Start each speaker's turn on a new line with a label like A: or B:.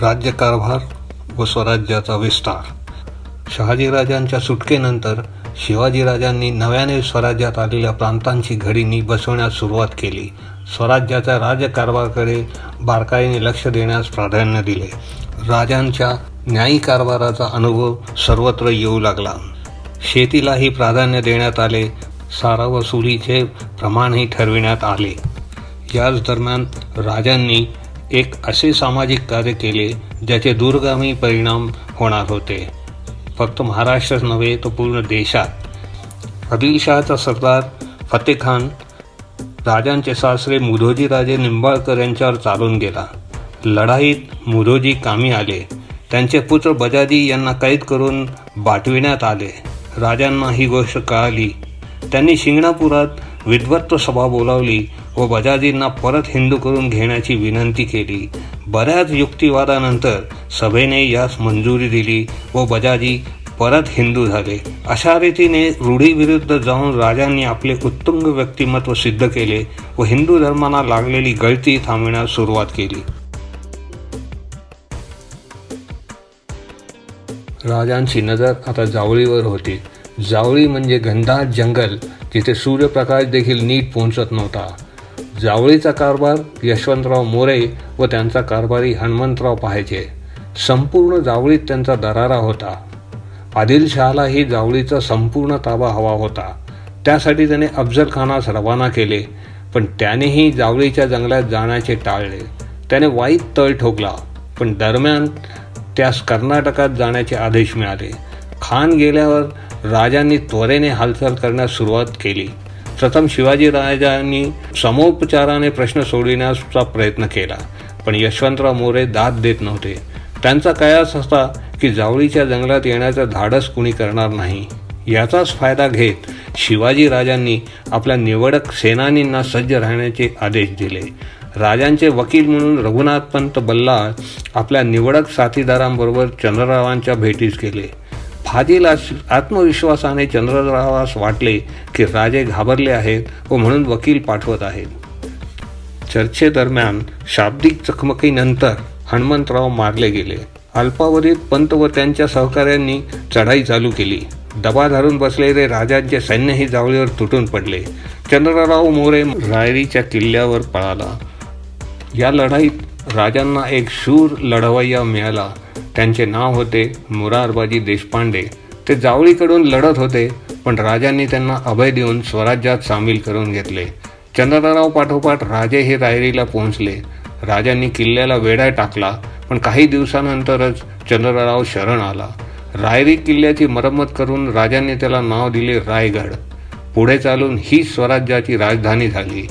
A: राज्यकारभार व स्वराज्याचा विस्तार. शहाजीराजांच्या सुटकेनंतर शिवाजीराजांनी नव्याने स्वराज्यात आलेल्या प्रांतांची घडीनी बसवण्यास सुरुवात केली. स्वराज्याच्या राजकारभाराकडे बारकाईने लक्ष देण्यास प्राधान्य दिले. राजांच्या न्यायी कारभाराचा अनुभव सर्वत्र येऊ लागला. शेतीलाही प्राधान्य देण्यात आले. सारा वसुलीचे प्रमाणही ठरविण्यात आले. याच दरम्यान राजांनी एक असे सामाजिक कार्य केले ज्याचे दूरगामी परिणाम होणार होते. फक्त महाराष्ट्रच नव्हे तर पूर्ण देशात. आदिलशहाचा सरदार फतेखान राजांचे सासरे मुधोजी राजे निंबाळकर यांच्यावर चालून गेला. लढाईत मुधोजी कामी आले. त्यांचे पुत्र बजाजी यांना कैद करून बाटविण्यात आले. राजांना ही गोष्ट कळाली. त्यांनी शिंगणापुरात विद्वत्व सभा बोलावली व बजाजींना परत हिंदू करून घेण्याची विनंती केली. बऱ्याच युक्तिवादानंतर सभेने यास मंजुरी दिली व बजाजी परत हिंदू झाले. अशा रीतीने रूढीविरुद्ध जाऊन राजांनी आपले उत्तुंग व्यक्तिमत्व सिद्ध केले व हिंदू धर्माला लागलेली गळती थांबविण्यास सुरुवात केली. राजांची नजर आता जावळीवर होती. जावळी म्हणजे घनदाट जंगल जिथे सूर्यप्रकाश देखील नीट पोहोचत नव्हता. जावळीचा कारभार यशवंतराव मोरे व त्यांचा कारभारी हनुमंतराव पाहायचे. संपूर्ण जावळीत त्यांचा दरारा होता. आदिलशहालाही जावळीचा संपूर्ण ताबा हवा होता. त्यासाठी त्याने अफजल खानास रवाना केले पण त्यानेही जावळीच्या जंगलात जाण्याचे टाळले. त्याने वाईट तळ ठोकला पण दरम्यान त्यास कर्नाटकात जाण्याचे आदेश मिळाले. खान गेल्यावर राजांनी त्वरेने हालचाल करण्यास सुरुवात केली. प्रथम शिवाजी राजांनी समोपचाराने प्रश्न सोडविण्याचा प्रयत्न केला पण यशवंतराव मोरे दाद देत नव्हते. त्यांचा कयास असता की जावळीच्या जंगलात येण्याचं धाडस कुणी करणार नाही. याचाच फायदा घेत शिवाजी राजांनी आपल्या निवडक सेनानींना सज्ज राहण्याचे आदेश दिले. राजांचे वकील म्हणून रघुनाथपंत बल्ला आपल्या निवडक साथीदारांबरोबर चंद्ररावांच्या भेटीस गेले. फाजील आत्मविश्वासाने चंद्ररावास वाटले की राजे घाबरले आहेत व म्हणून वकील पाठवत आहेत. चर्चेदरम्यान शाब्दिक चकमकीनंतर हनुमंतराव मारले गेले. अल्पावधीत पंत व त्यांच्या सहकाऱ्यांनी चढाई चालू केली. दबा धरून बसलेले राजांचे सैन्यही जावळीवर तुटून पडले. चंद्रराव मोरे रायरीच्या किल्ल्यावर पळाला. या लढाईत राजांना एक शूर लढवय्या मिळाला. त्यांचे नाव होते मुरारबाजी देशपांडे. ते जावळीकडून लढत होते पण राजांनी त्यांना अभय देऊन स्वराज्यात सामील करून घेतले. चंद्रराव पाठोपाठ राजे हे रायरीला पोहोचले. राजांनी किल्ल्याला वेढा टाकला पण काही दिवसानंतरच चंद्रराव शरण आला. रायरी किल्ल्याची मरम्मत करून राजांनी त्याला नाव दिले रायगड. पुढे चालून ही स्वराज्याची राजधानी झाली.